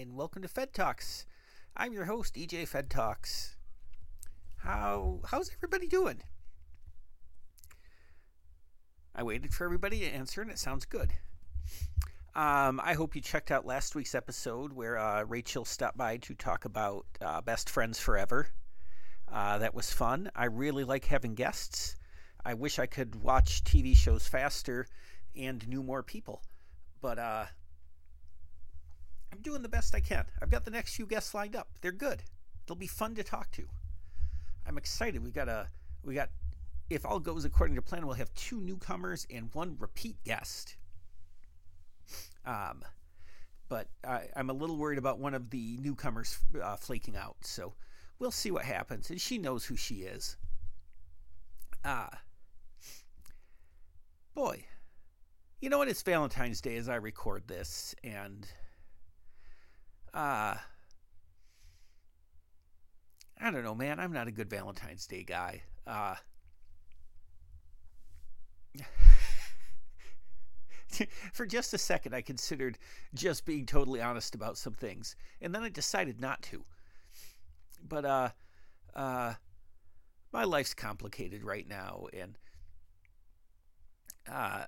and welcome to Fed Talks. I'm your host, EJ Fed Talks. How how's everybody doing? I waited for everybody to answer, and it sounds good. Um, I hope you checked out last week's episode where uh, Rachel stopped by to talk about uh, Best Friends Forever. Uh, that was fun. I really like having guests. I wish I could watch TV shows faster and knew more people, but uh, I'm doing the best I can. I've got the next few guests lined up. They're good. They'll be fun to talk to. I'm excited. We got a we got if all goes according to plan, we'll have two newcomers and one repeat guest. Um, but I, am a little worried about one of the newcomers uh, flaking out. So we'll see what happens. And she knows who she is. Ah, uh, boy, you know what? It's Valentine's Day as I record this, and uh I don't know, man. I'm not a good Valentine's Day guy. Uh for just a second I considered just being totally honest about some things, and then I decided not to. But uh uh my life's complicated right now and uh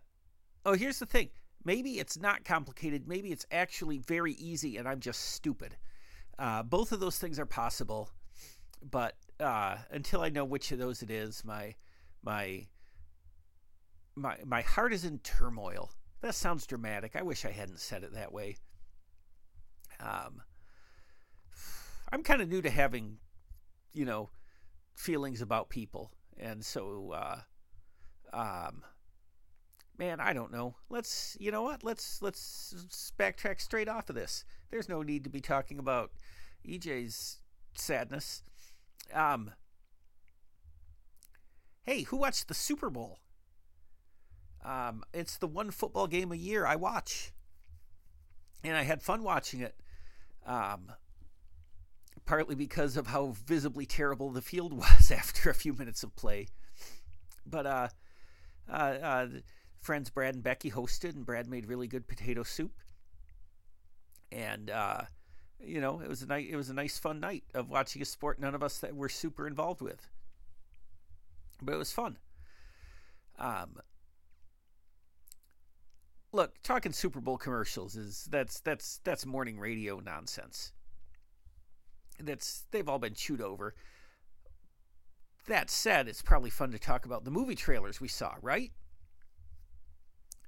oh, here's the thing maybe it's not complicated. Maybe it's actually very easy and I'm just stupid. Uh, both of those things are possible, but uh, until I know which of those it is, my my my my heart is in turmoil. That sounds dramatic. I wish I hadn't said it that way. Um, I'm kind of new to having, you know, feelings about people, and so uh, um, man, I don't know. Let's, you know what? Let's let's backtrack straight off of this. There's no need to be talking about EJ's sadness. Um, hey, who watched the Super Bowl? Um, it's the one football game a year I watch, and I had fun watching it. Um, partly because of how visibly terrible the field was after a few minutes of play, but uh, uh, uh friends Brad and Becky hosted, and Brad made really good potato soup. And uh, you know, it was a night. It was a nice, fun night of watching a sport none of us that were super involved with. But it was fun. Um, look, talking Super Bowl commercials is that's that's that's morning radio nonsense. That's they've all been chewed over. That said, it's probably fun to talk about the movie trailers we saw, right?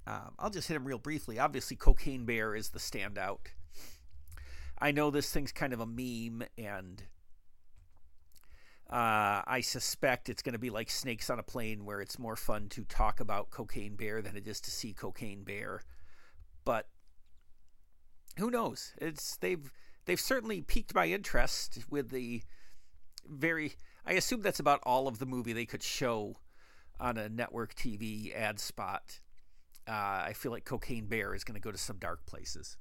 Um, I'll just hit him real briefly. Obviously, Cocaine Bear is the standout. I know this thing's kind of a meme, and uh, I suspect it's going to be like Snakes on a Plane, where it's more fun to talk about Cocaine Bear than it is to see Cocaine Bear. But who knows? It's they've they've certainly piqued my interest with the very. I assume that's about all of the movie they could show on a network TV ad spot uh, I feel like Cocaine Bear is going to go to some dark places.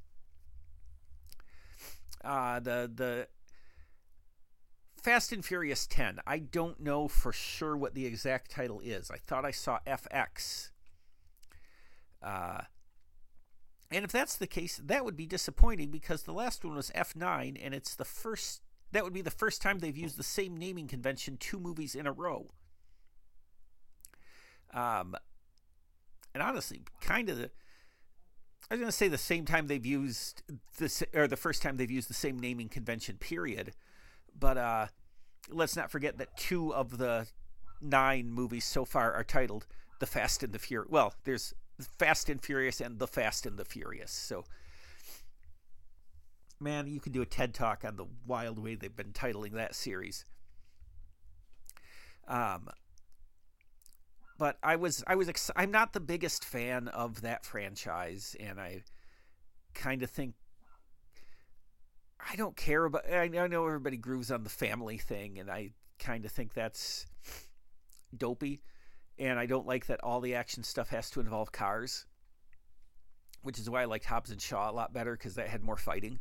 Uh, the the Fast and Furious 10. I don't know for sure what the exact title is. I thought I saw FX. Uh, and if that's the case, that would be disappointing because the last one was F9, and it's the first. That would be the first time they've used the same naming convention two movies in a row. Um, and honestly, kind of the. I was going to say the same time they've used this, or the first time they've used the same naming convention. Period. But uh, let's not forget that two of the nine movies so far are titled "The Fast and the Furious." Well, there's Fast and Furious and The Fast and the Furious. So, man, you can do a TED talk on the wild way they've been titling that series. Um, but I was I was ex- I'm not the biggest fan of that franchise, and I kind of think I don't care about. I know everybody grooves on the family thing, and I kind of think that's dopey. And I don't like that all the action stuff has to involve cars, which is why I liked Hobbs and Shaw a lot better because that had more fighting.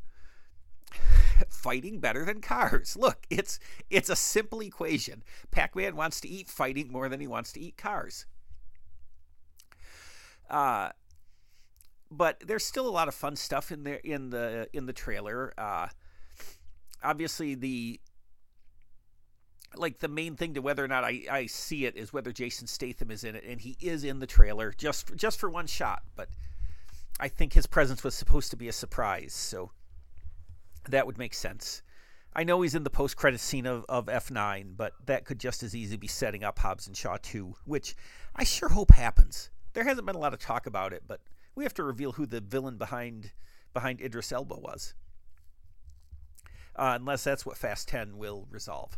fighting better than cars. Look, it's it's a simple equation. Pac-Man wants to eat fighting more than he wants to eat cars. Uh but there's still a lot of fun stuff in there in the in the trailer. Uh, obviously, the like the main thing to whether or not I, I see it is whether Jason Statham is in it, and he is in the trailer just just for one shot. But I think his presence was supposed to be a surprise, so that would make sense. I know he's in the post credit scene of, of F9, but that could just as easily be setting up Hobbs and Shaw 2, which I sure hope happens. There hasn't been a lot of talk about it, but we have to reveal who the villain behind behind Idris Elba was. Uh, unless that's what Fast 10 will resolve.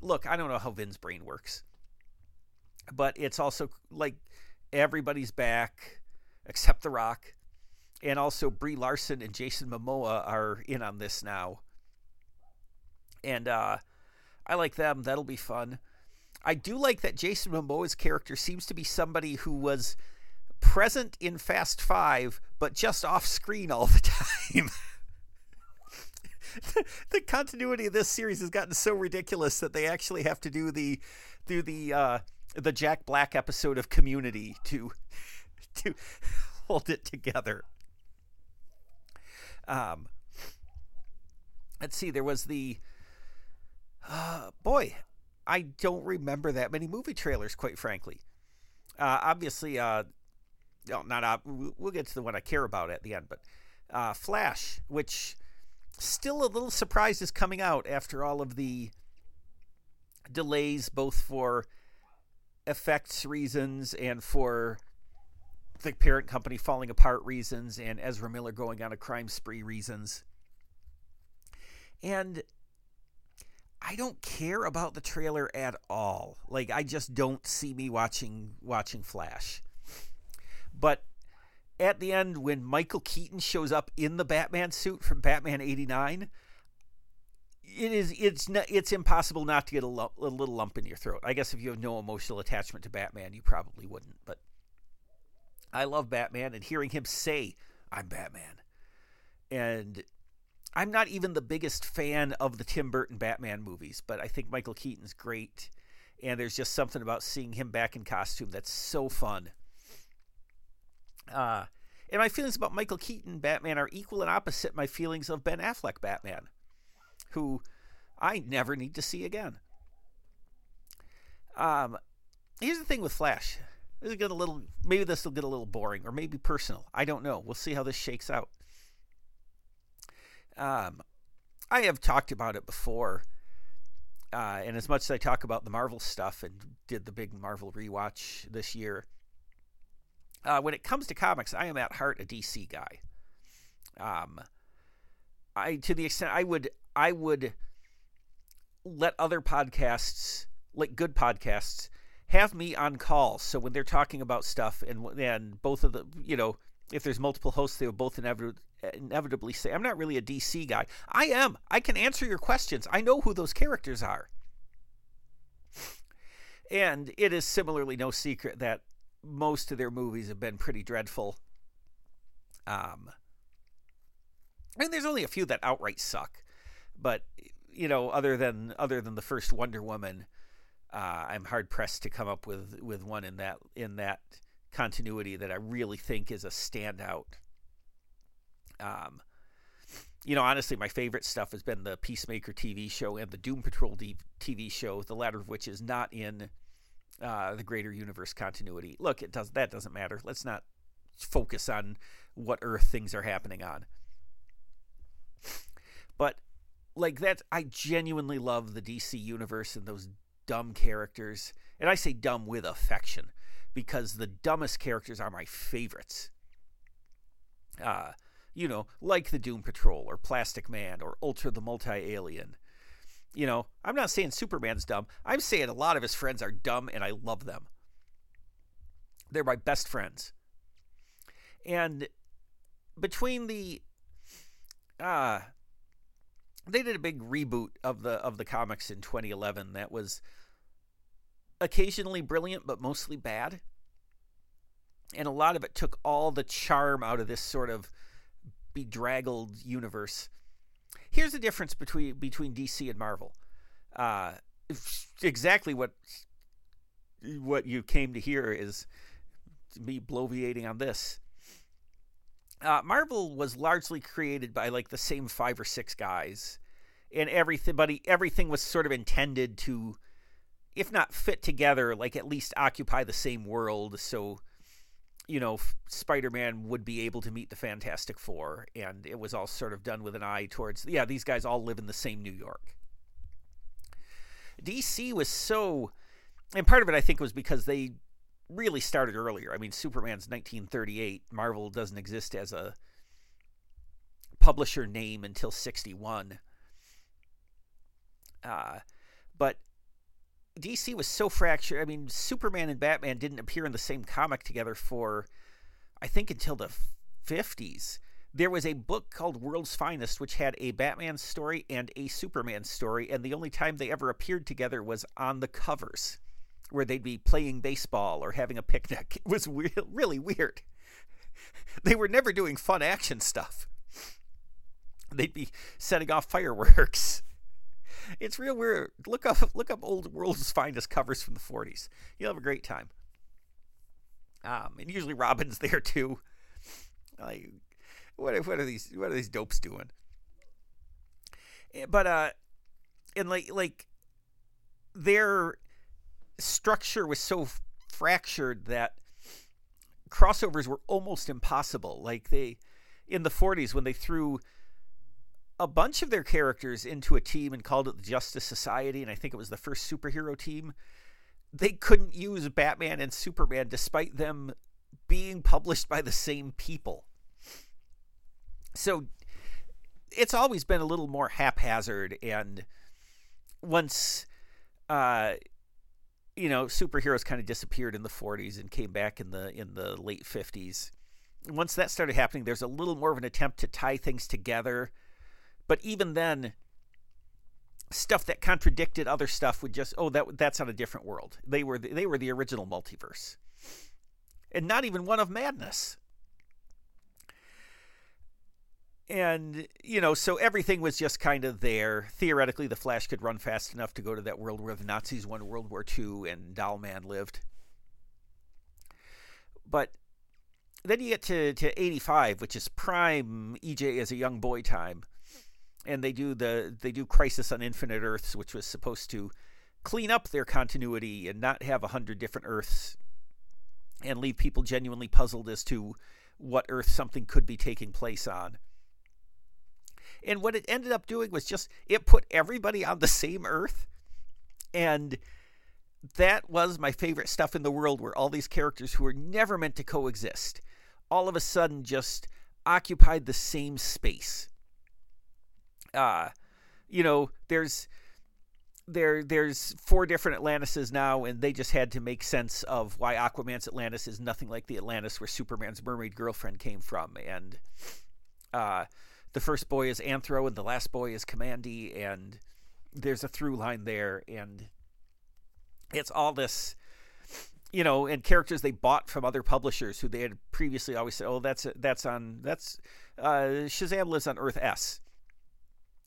Look, I don't know how Vin's brain works, but it's also like everybody's back except The Rock, and also Brie Larson and Jason Momoa are in on this now and uh, I like them. That'll be fun. I do like that Jason Momoa's character seems to be somebody who was present in Fast Five, but just off screen all the time. the continuity of this series has gotten so ridiculous that they actually have to do the do the uh, the Jack Black episode of Community to to hold it together. Um, let's see. There was the uh, boy, I don't remember that many movie trailers, quite frankly. Uh, obviously, uh, no, not uh, we'll get to the one I care about at the end, but uh, Flash, which still a little surprised is coming out after all of the delays, both for effects reasons and for the parent company falling apart reasons, and Ezra Miller going on a crime spree reasons. And I don't care about the trailer at all. Like I just don't see me watching watching Flash. But at the end when Michael Keaton shows up in the Batman suit from Batman 89, it is it's not, it's impossible not to get a, lump, a little lump in your throat. I guess if you have no emotional attachment to Batman, you probably wouldn't, but I love Batman and hearing him say I'm Batman and I'm not even the biggest fan of the Tim Burton Batman movies, but I think Michael Keaton's great. And there's just something about seeing him back in costume that's so fun. Uh, and my feelings about Michael Keaton Batman are equal and opposite my feelings of Ben Affleck Batman, who I never need to see again. Um, here's the thing with Flash. This will get a little, maybe this will get a little boring, or maybe personal. I don't know. We'll see how this shakes out. Um, I have talked about it before. Uh, and as much as I talk about the Marvel stuff and did the big Marvel rewatch this year, uh, when it comes to comics, I am at heart a DC guy. Um, I to the extent I would I would let other podcasts, like good podcasts, have me on call. So when they're talking about stuff, and and both of the you know if there's multiple hosts, they will both inevitably inevitably say, I'm not really a DC guy. I am. I can answer your questions. I know who those characters are. And it is similarly no secret that most of their movies have been pretty dreadful. Um, and there's only a few that outright suck, but you know, other than other than the first Wonder Woman, uh, I'm hard pressed to come up with with one in that in that continuity that I really think is a standout. Um, you know, honestly, my favorite stuff has been the Peacemaker TV show and the Doom Patrol TV show, the latter of which is not in uh, the greater universe continuity. Look, it does that doesn't matter. Let's not focus on what Earth things are happening on. But like that, I genuinely love the DC universe and those dumb characters, and I say dumb with affection because the dumbest characters are my favorites. Uh, you know, like the Doom Patrol or Plastic Man or Ultra the Multi Alien. You know, I'm not saying Superman's dumb. I'm saying a lot of his friends are dumb and I love them. They're my best friends. And between the uh they did a big reboot of the of the comics in 2011 that was occasionally brilliant but mostly bad. And a lot of it took all the charm out of this sort of bedraggled universe. Here's the difference between between DC and Marvel. Uh, exactly what what you came to hear is me bloviating on this. Uh, Marvel was largely created by like the same five or six guys, and everything, but everything was sort of intended to, if not fit together, like at least occupy the same world. So, you know, Spider-Man would be able to meet the Fantastic Four, and it was all sort of done with an eye towards, yeah, these guys all live in the same New York. DC was so, and part of it I think was because they really started earlier. I mean, Superman's 1938. Marvel doesn't exist as a publisher name until 61. Uh, but DC was so fractured. I mean, Superman and Batman didn't appear in the same comic together for, I think, until the 50s. There was a book called World's Finest, which had a Batman story and a Superman story, and the only time they ever appeared together was on the covers where they'd be playing baseball or having a picnic. It was re- really weird. They were never doing fun action stuff. They'd be setting off fireworks. It's real weird. Look up look up old world's finest covers from the 40s. You'll have a great time. Um, and usually Robin's there too. Like, what what are these what are these dopes doing? Eh, but uh, and like like they're structure was so fractured that crossovers were almost impossible. Like they in the 40s when they threw a bunch of their characters into a team and called it the Justice Society and I think it was the first superhero team, they couldn't use Batman and Superman despite them being published by the same people. So it's always been a little more haphazard and once uh, you know, superheroes kind of disappeared in the 40s and came back in the in the late 50s. Once that started happening, there's a little more of an attempt to tie things together. But even then, stuff that contradicted other stuff would just oh that that's on a different world. They were the, they were the original multiverse. And not even one of madness and you know so everything was just kind of there. Theoretically the flash could run fast enough to go to that world where the nazis won world war ii and dollman lived. But then you get to, to 85 which is prime ej as a young boy time. And they do the they do crisis on infinite earths which was supposed to clean up their continuity and not have a hundred different earths and leave people genuinely puzzled as to what earth something could be taking place on and what it ended up doing was just it put everybody on the same earth. And that was my favorite stuff in the world where all these characters who were never meant to coexist all of a sudden just occupied the same space. Uh, you know, there's there there's four different Atlantises now, and they just had to make sense of why Aquaman's Atlantis is nothing like the Atlantis where Superman's mermaid girlfriend came from, and uh, the first boy is Anthro and the last boy is Kamandi, and there's a through line there, and it's all this, you know, and characters they bought from other publishers who they had previously always said, "Oh, that's that's on that's uh, Shazam lives on Earth S."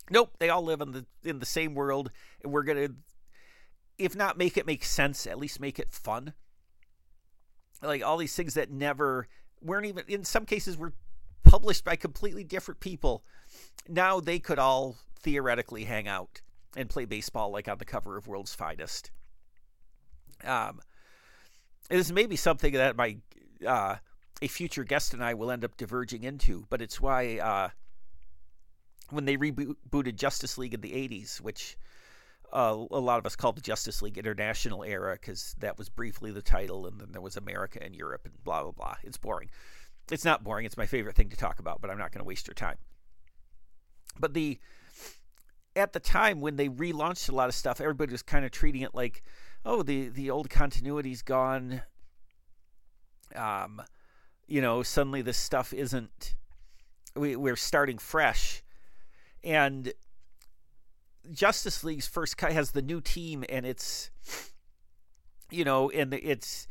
Nope, they all live in the in the same world, and we're gonna, if not make it make sense, at least make it fun. Like all these things that never weren't even in some cases were published by completely different people. Now they could all theoretically hang out and play baseball like on the cover of World's Finest. Um, this may be something that my uh, a future guest and I will end up diverging into, but it's why uh, when they rebooted Justice League in the '80s, which uh, a lot of us called the Justice League International era because that was briefly the title, and then there was America and Europe and blah blah blah. It's boring it's not boring. It's my favorite thing to talk about, but I'm not going to waste your time. But the at the time when they relaunched a lot of stuff, everybody was kind of treating it like, oh, the the old continuity's gone. Um, you know, suddenly this stuff isn't. We, we're starting fresh, and Justice League's first cut has the new team, and it's, you know, and it's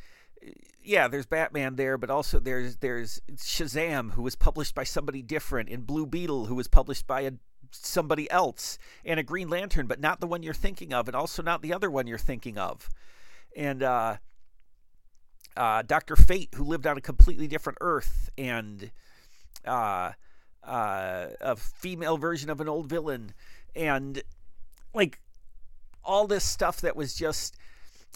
yeah, there's Batman there, but also there's there's Shazam, who was published by somebody different, and Blue Beetle, who was published by a somebody else, and a Green Lantern, but not the one you're thinking of, and also not the other one you're thinking of, and uh, uh, Doctor Fate, who lived on a completely different Earth, and uh, uh, a female version of an old villain, and like all this stuff that was just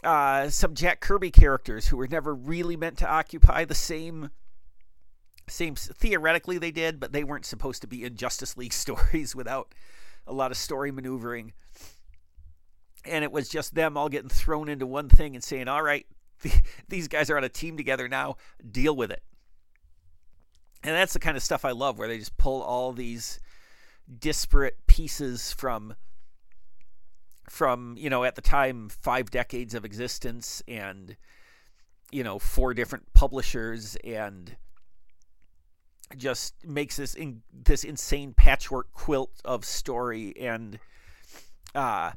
uh, some Jack Kirby characters who were never really meant to occupy the same same theoretically they did, but they weren't supposed to be in Justice League stories without a lot of story maneuvering. And it was just them all getting thrown into one thing and saying, "All right, these guys are on a team together now. Deal with it." And that's the kind of stuff I love, where they just pull all these disparate pieces from from you know at the time five decades of existence and you know four different publishers and just makes this in, this insane patchwork quilt of story. And uh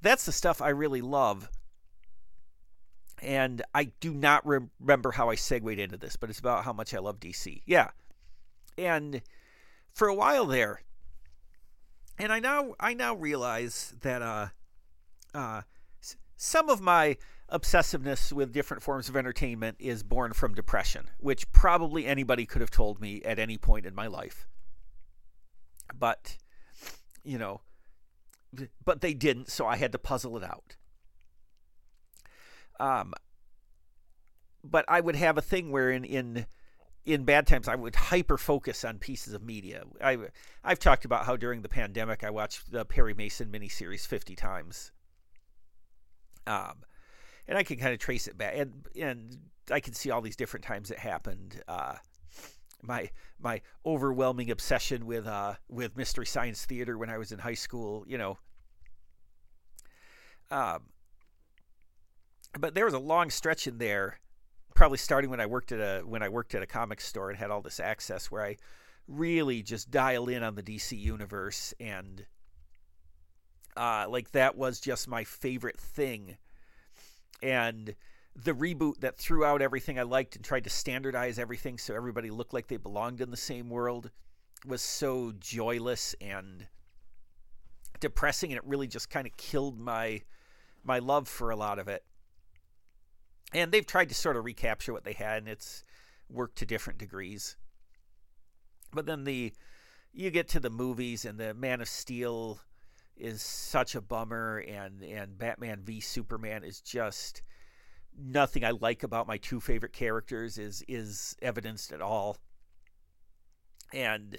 that's the stuff I really love. And I do not re- remember how I segued into this but it's about how much I love DC yeah. And for a while there and I now I now realize that uh uh some of my obsessiveness with different forms of entertainment is born from depression, which probably anybody could have told me at any point in my life. But, you know, but they didn't, so I had to puzzle it out. Um, but I would have a thing where in in in bad times I would hyper focus on pieces of media. I I've talked about how during the pandemic I watched the Perry Mason miniseries 50 times. Um, and I can kind of trace it back, and and I can see all these different times it happened. Uh, my my overwhelming obsession with uh, with mystery science theater when I was in high school, you know. Um, but there was a long stretch in there, probably starting when I worked at a when I worked at a comic store and had all this access, where I really just dialed in on the DC universe and uh, like that was just my favorite thing and the reboot that threw out everything I liked and tried to standardize everything so everybody looked like they belonged in the same world was so joyless and depressing and it really just kind of killed my my love for a lot of it. And they've tried to sort of recapture what they had and it's worked to different degrees. But then the you get to the movies and the Man of Steel is such a bummer, and and Batman v Superman is just nothing I like about my two favorite characters is is evidenced at all. And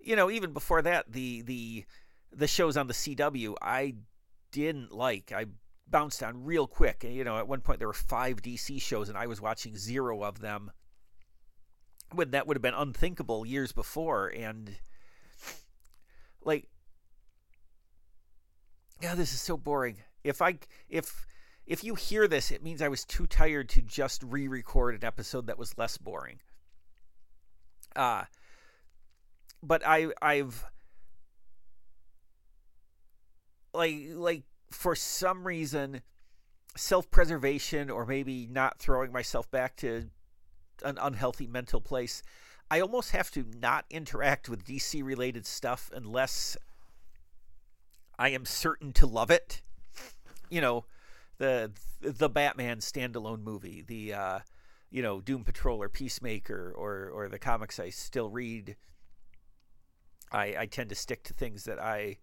you know, even before that, the the the shows on the CW I didn't like. I bounced on real quick. And You know, at one point there were five DC shows, and I was watching zero of them. When that would have been unthinkable years before, and like God, this is so boring. If I if if you hear this, it means I was too tired to just re-record an episode that was less boring. Uh but I I've like like for some reason self-preservation or maybe not throwing myself back to an unhealthy mental place, I almost have to not interact with DC related stuff unless I am certain to love it. You know, the the Batman standalone movie, the uh, you know Doom Patrol or Peacemaker or or the comics I still read. I I tend to stick to things that I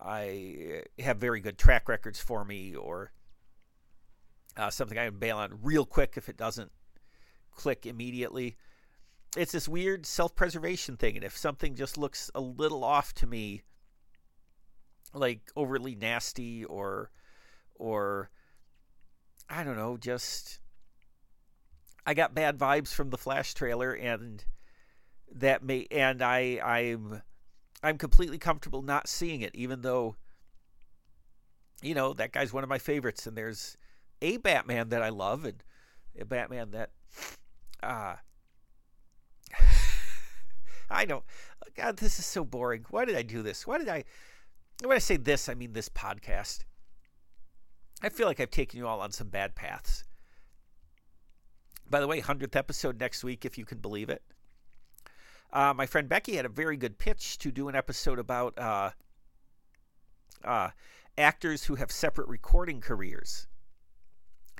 I have very good track records for me or uh, something I can bail on real quick if it doesn't click immediately. It's this weird self preservation thing, and if something just looks a little off to me, like overly nasty or or I don't know, just I got bad vibes from the Flash trailer and that may and I I'm I'm completely comfortable not seeing it even though you know, that guy's one of my favorites and there's a Batman that I love and a Batman that uh I know. God, this is so boring. Why did I do this? Why did I when I say this, I mean this podcast. I feel like I've taken you all on some bad paths. By the way, 100th episode next week, if you can believe it. Uh, my friend Becky had a very good pitch to do an episode about uh, uh, actors who have separate recording careers.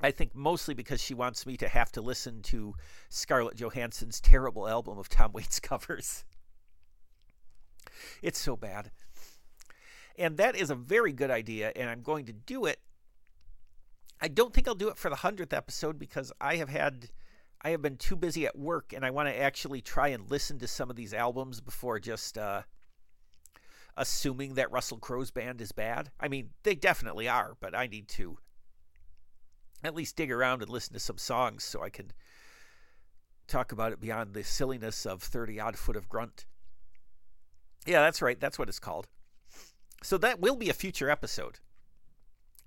I think mostly because she wants me to have to listen to Scarlett Johansson's terrible album of Tom Waits covers. It's so bad. And that is a very good idea, and I'm going to do it. I don't think I'll do it for the 100th episode because I have had. I have been too busy at work, and I want to actually try and listen to some of these albums before just uh, assuming that Russell Crowe's band is bad. I mean, they definitely are, but I need to at least dig around and listen to some songs so I can talk about it beyond the silliness of 30 odd foot of grunt. Yeah, that's right. That's what it's called. So that will be a future episode.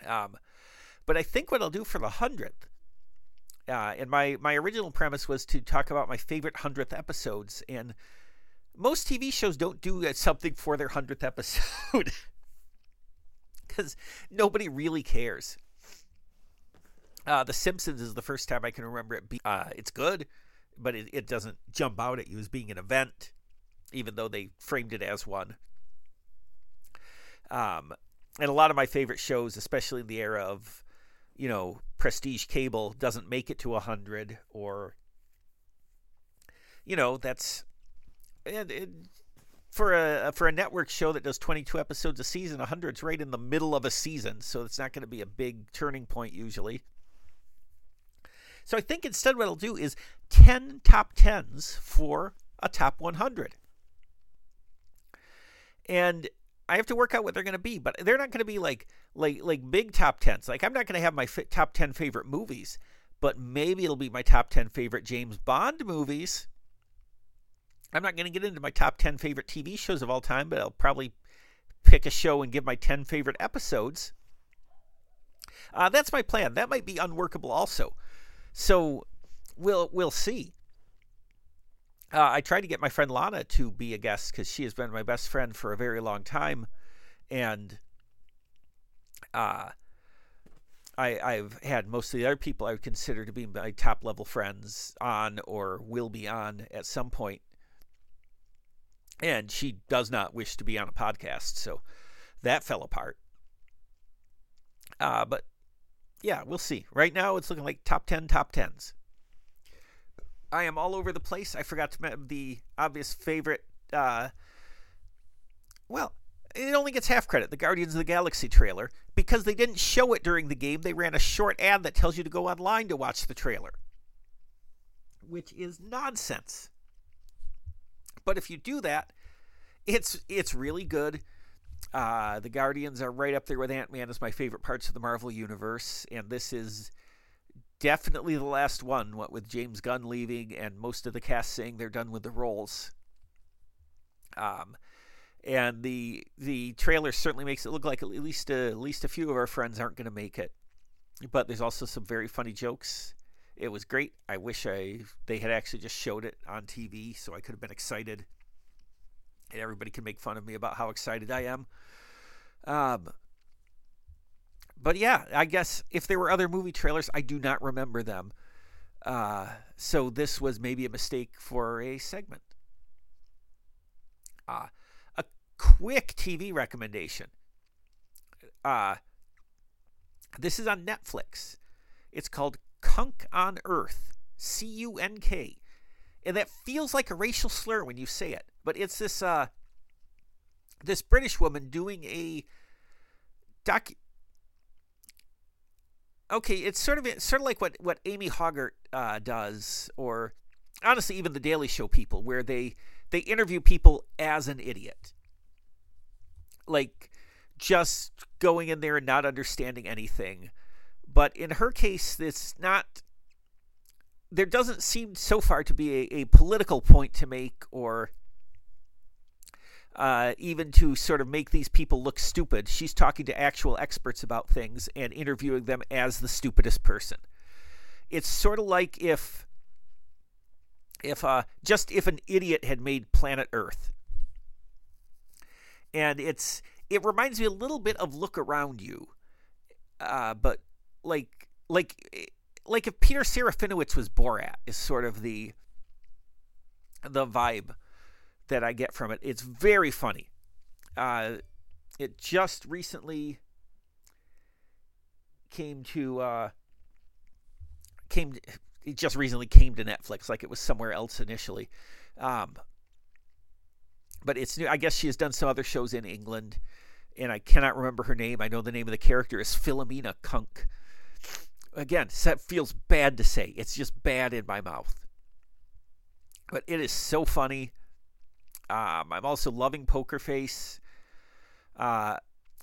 Um, but I think what I'll do for the hundredth, uh, and my my original premise was to talk about my favorite hundredth episodes, and most TV shows don't do something for their hundredth episode because nobody really cares. Uh, the Simpsons is the first time I can remember it. Be, uh, it's good, but it, it doesn't jump out at you as being an event, even though they framed it as one. Um, and a lot of my favorite shows, especially in the era of, you know, prestige cable, doesn't make it to a hundred, or, you know, that's, and, and for a for a network show that does 22 episodes a season, 100's right in the middle of a season, so it's not going to be a big turning point usually. So I think instead what I'll do is 10 top 10s for a top 100. And I have to work out what they're going to be, but they're not going to be like like like big top 10s. Like I'm not going to have my top 10 favorite movies, but maybe it'll be my top 10 favorite James Bond movies. I'm not going to get into my top 10 favorite TV shows of all time, but I'll probably pick a show and give my 10 favorite episodes. Uh, that's my plan. That might be unworkable also. So we'll we'll see. Uh, I tried to get my friend Lana to be a guest because she has been my best friend for a very long time, and uh, I, I've had most of the other people I would consider to be my top level friends on or will be on at some point. And she does not wish to be on a podcast, so that fell apart. Uh, but yeah, we'll see. Right now, it's looking like top 10, top 10s. I am all over the place. I forgot to mention the obvious favorite. Uh, well, it only gets half credit the Guardians of the Galaxy trailer. Because they didn't show it during the game, they ran a short ad that tells you to go online to watch the trailer, which is nonsense. But if you do that, it's it's really good. Uh, the Guardians are right up there with Ant Man as my favorite parts of the Marvel Universe, and this is definitely the last one. What with James Gunn leaving and most of the cast saying they're done with the roles. Um, and the the trailer certainly makes it look like at least a, at least a few of our friends aren't going to make it. But there's also some very funny jokes. It was great. I wish I they had actually just showed it on TV so I could have been excited and everybody can make fun of me about how excited I am. Um, but yeah, I guess if there were other movie trailers, I do not remember them. Uh, so this was maybe a mistake for a segment. Uh, a quick TV recommendation. Uh, this is on Netflix. It's called Cunk on Earth. C U N K. And that feels like a racial slur when you say it. But it's this uh, this British woman doing a doc. Okay, it's sort of it's sort of like what what Amy Hoggart uh, does, or honestly, even the Daily Show people, where they they interview people as an idiot, like just going in there and not understanding anything. But in her case, it's not. There doesn't seem so far to be a, a political point to make or uh, even to sort of make these people look stupid. She's talking to actual experts about things and interviewing them as the stupidest person. It's sort of like if if uh, just if an idiot had made planet Earth. And it's it reminds me a little bit of Look Around You, uh, but like like like if Peter Serafinowicz was Borat is sort of the the vibe that I get from it. It's very funny. Uh, it just recently came to uh, came to, it just recently came to Netflix like it was somewhere else initially. Um, but it's new. I guess she has done some other shows in England, and I cannot remember her name. I know the name of the character is Philomena Cunk. Again, that feels bad to say. It's just bad in my mouth. But it is so funny. Um, I'm also loving Poker Face. Uh,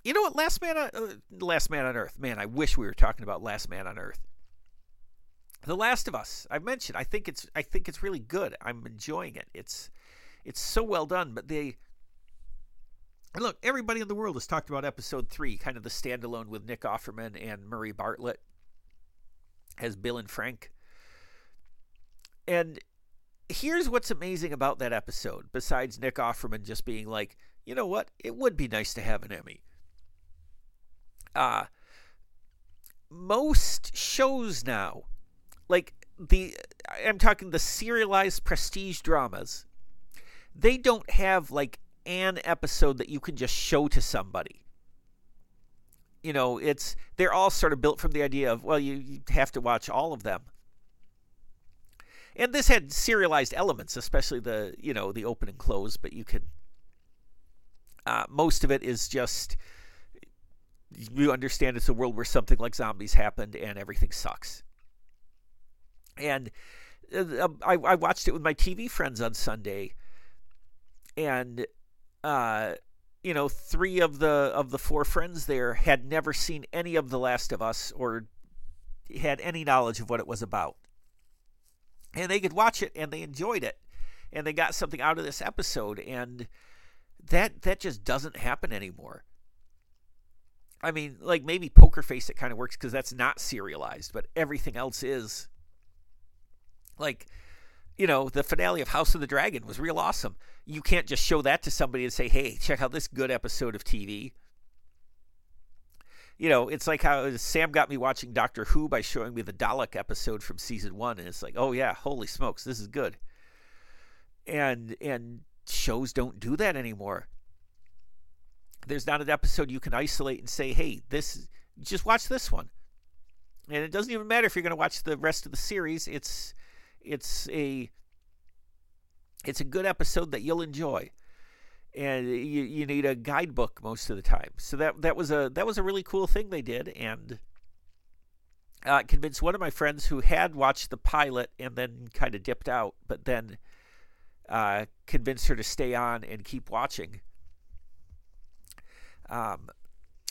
you know what? Last Man on uh, Last Man on Earth. Man, I wish we were talking about Last Man on Earth. The Last of Us. I've mentioned. I think it's. I think it's really good. I'm enjoying it. It's. It's so well done. But they. Look, everybody in the world has talked about episode three, kind of the standalone with Nick Offerman and Murray Bartlett as Bill and Frank. And here's what's amazing about that episode, besides Nick Offerman just being like, you know what, it would be nice to have an Emmy. Uh, most shows now, like the, I'm talking the serialized prestige dramas, they don't have like an episode that you can just show to somebody you know, it's they're all sort of built from the idea of well, you, you have to watch all of them. And this had serialized elements, especially the you know the open and close, but you can. Uh, most of it is just you understand it's a world where something like zombies happened and everything sucks. And uh, I, I watched it with my TV friends on Sunday, and uh, you know, three of the of the four friends there had never seen any of The Last of Us or had any knowledge of what it was about. And they could watch it and they enjoyed it. And they got something out of this episode and that that just doesn't happen anymore. I mean, like maybe Poker Face it kind of works cuz that's not serialized, but everything else is like you know, the finale of House of the Dragon was real awesome. You can't just show that to somebody and say, hey, check out this good episode of TV. You know, it's like how Sam got me watching Doctor Who by showing me the Dalek episode from season one, and it's like, oh yeah, holy smokes, this is good. And and shows don't do that anymore. There's not an episode you can isolate and say, hey, this just watch this one. And it doesn't even matter if you're going to watch the rest of the series. It's it's a it's a good episode that you'll enjoy and you, you need a guidebook most of the time so that that was a that was a really cool thing they did and uh, convinced one of my friends who had watched the pilot and then kind of dipped out but then uh, convinced her to stay on and keep watching um,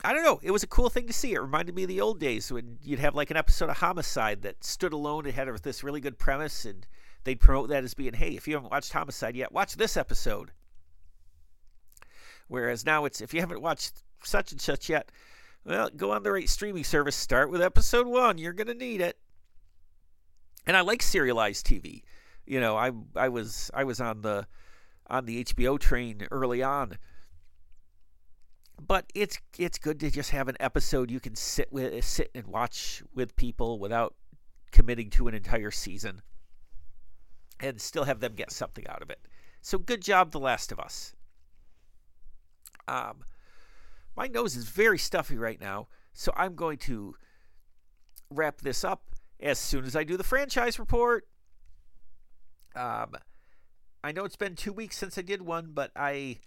I don't know. It was a cool thing to see. It reminded me of the old days when you'd have like an episode of Homicide that stood alone and had this really good premise, and they'd promote that as being, hey, if you haven't watched Homicide yet, watch this episode. Whereas now it's, if you haven't watched such and such yet, well, go on the right streaming service, start with episode one. You're to need it. And I like serialized TV. You know, I I was I was on the on the HBO train early on but it's it's good to just have an episode you can sit with sit and watch with people without committing to an entire season and still have them get something out of it. So good job The Last of Us. Um my nose is very stuffy right now, so I'm going to wrap this up as soon as I do the franchise report. Um I know it's been 2 weeks since I did one, but I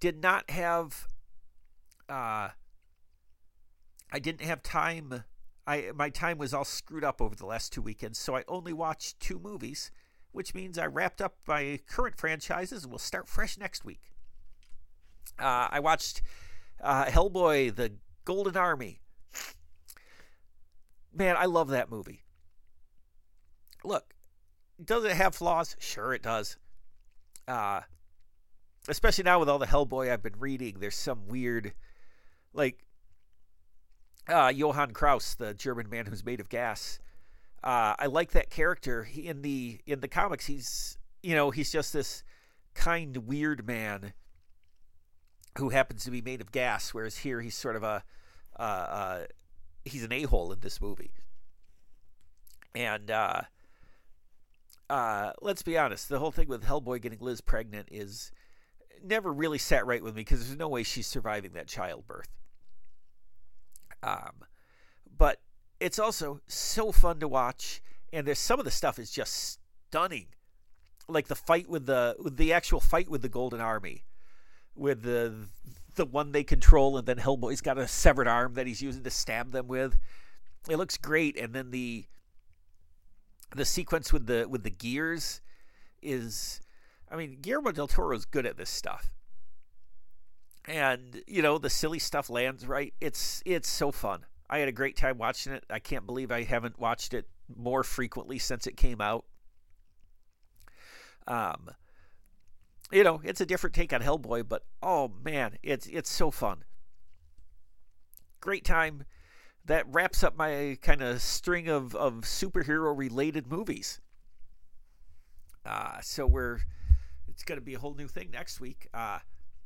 did not have uh, I didn't have time. I my time was all screwed up over the last two weekends, so I only watched two movies, which means I wrapped up my current franchises and we'll start fresh next week. Uh, I watched uh, Hellboy: The Golden Army. Man, I love that movie. Look, does it have flaws? Sure, it does. Uh, especially now with all the Hellboy I've been reading, there's some weird like uh, Johann Kraus, the German man who's made of gas. Uh, I like that character. He, in the in the comics, he's you know he's just this kind weird man who happens to be made of gas, whereas here he's sort of a uh, uh, he's an a hole in this movie. And uh, uh, let's be honest, the whole thing with Hellboy getting Liz pregnant is never really sat right with me because there's no way she's surviving that childbirth. Um, but it's also so fun to watch, and there's some of the stuff is just stunning, like the fight with the with the actual fight with the Golden Army, with the the one they control, and then Hellboy's got a severed arm that he's using to stab them with. It looks great, and then the the sequence with the with the gears is, I mean, Guillermo del Toro is good at this stuff, and you know the silly stuff lands right. It's it's so fun. I had a great time watching it. I can't believe I haven't watched it more frequently since it came out. Um, you know, it's a different take on Hellboy, but oh man, it's it's so fun. Great time. That wraps up my kind of string of, of superhero related movies. Uh, so we're it's going to be a whole new thing next week. Uh,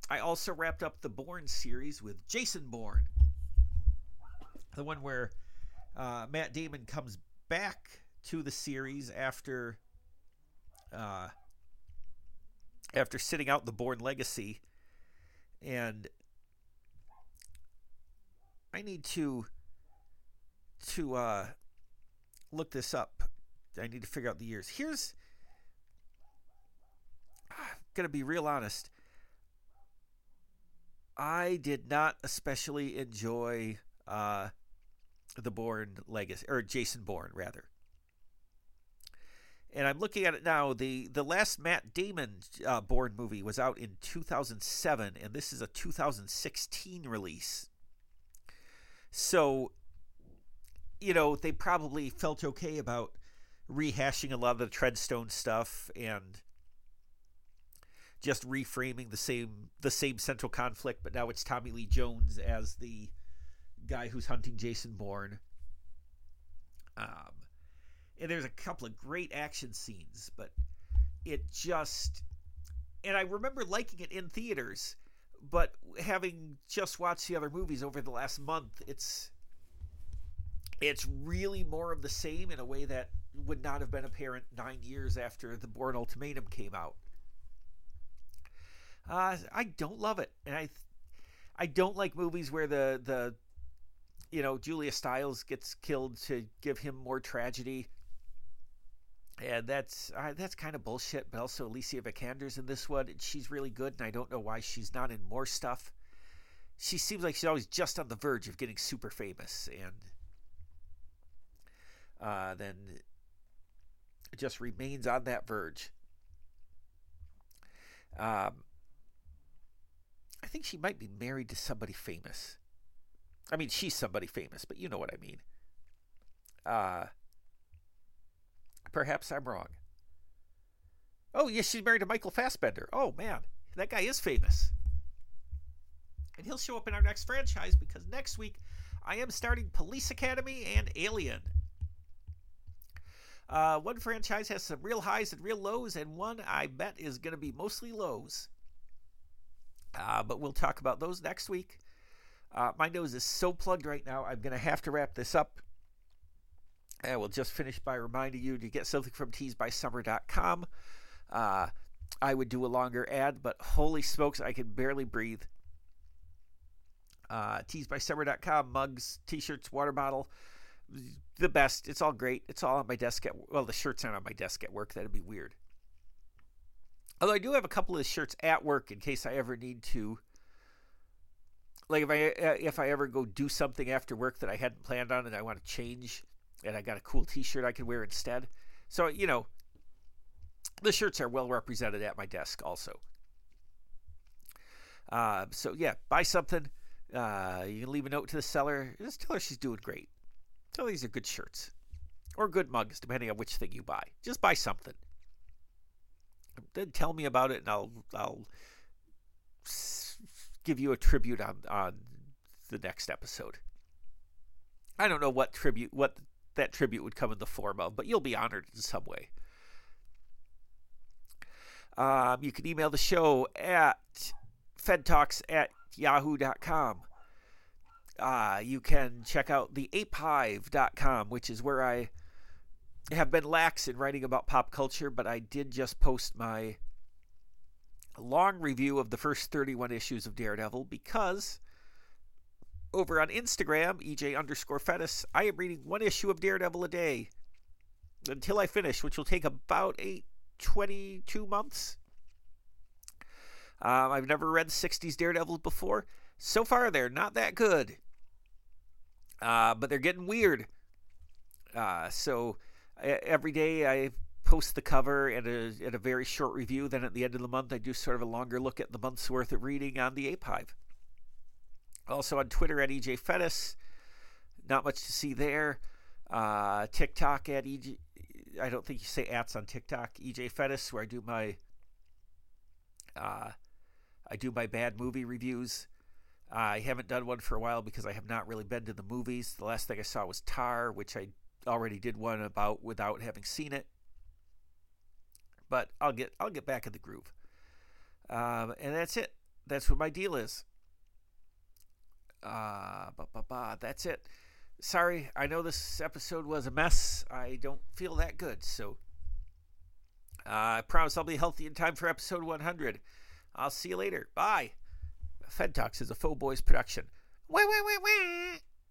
I also wrapped up the Bourne series with Jason Bourne, the one where uh, Matt Damon comes back to the series after uh, after sitting out the Bourne Legacy, and I need to to uh, look this up. I need to figure out the years. Here's I'm gonna be real honest. I did not especially enjoy uh, the Bourne Legacy or Jason Bourne rather and I'm looking at it now. the The last Matt Damon uh, Bourne movie was out in 2007, and this is a 2016 release. So, you know, they probably felt okay about rehashing a lot of the Treadstone stuff and just reframing the same the same central conflict, but now it's Tommy Lee Jones as the guy who's hunting Jason Bourne. Um, and there's a couple of great action scenes, but it just and I remember liking it in theaters, but having just watched the other movies over the last month, it's it's really more of the same in a way that would not have been apparent nine years after the Bourne Ultimatum came out. Uh, I don't love it, and I I don't like movies where the the you know Julia Stiles gets killed to give him more tragedy and that's uh, that's kind of bullshit. But also Alicia Vikander's in this one, and she's really good. And I don't know why she's not in more stuff. She seems like she's always just on the verge of getting super famous, and uh, then just remains on that verge. Um, I think she might be married to somebody famous. I mean, she's somebody famous, but you know what I mean. Uh, Perhaps I'm wrong. Oh, yes, she's married to Michael Fassbender. Oh, man, that guy is famous. And he'll show up in our next franchise because next week I am starting Police Academy and Alien. Uh, one franchise has some real highs and real lows, and one I bet is going to be mostly lows. Uh, but we'll talk about those next week. Uh, my nose is so plugged right now, I'm going to have to wrap this up. I will just finish by reminding you to get something from teasbysummer.com. Uh, I would do a longer ad, but holy smokes, I can barely breathe. Uh, teasbysummer.com, mugs, t shirts, water bottle, the best. It's all great. It's all on my desk at well, the shirts aren't on my desk at work. That'd be weird. Although I do have a couple of shirts at work in case I ever need to. Like if I if I ever go do something after work that I hadn't planned on and I want to change and I got a cool T-shirt I could wear instead. So you know, the shirts are well represented at my desk also. Uh, so yeah, buy something. Uh, you can leave a note to the seller. Just tell her she's doing great. Tell her these are good shirts or good mugs, depending on which thing you buy. Just buy something. Then tell me about it, and I'll I'll give you a tribute on on the next episode. I don't know what tribute what that tribute would come in the form of, but you'll be honored in some way. Um, you can email the show at fedtalks at yahoo.com. Uh, you can check out the apehive.com, which is where I have been lax in writing about pop culture, but I did just post my long review of the first 31 issues of Daredevil because over on Instagram, EJ underscore Fetus, I am reading one issue of Daredevil a day until I finish, which will take about eight, 22 months. Um, I've never read 60s Daredevil before. So far, they're not that good. Uh, but they're getting weird. Uh, so every day I post the cover and a, and a very short review. Then at the end of the month, I do sort of a longer look at the month's worth of reading on the Ape Hive. Also on Twitter at EJ Fettis. Not much to see there. Uh, TikTok at EJ. I don't think you say ats on TikTok. EJ Fettis, where I do my uh, I do my bad movie reviews. I haven't done one for a while because I have not really been to the movies. The last thing I saw was Tar, which I already did one about without having seen it. But I'll get I'll get back in the groove. Um, and that's it. That's what my deal is. Uh, bah, bah, bah, that's it. Sorry, I know this episode was a mess. I don't feel that good, so uh, I promise I'll be healthy in time for episode 100. I'll see you later. Bye. Fed Talks is a Faux Boys production. Wah, wah, wah, wah.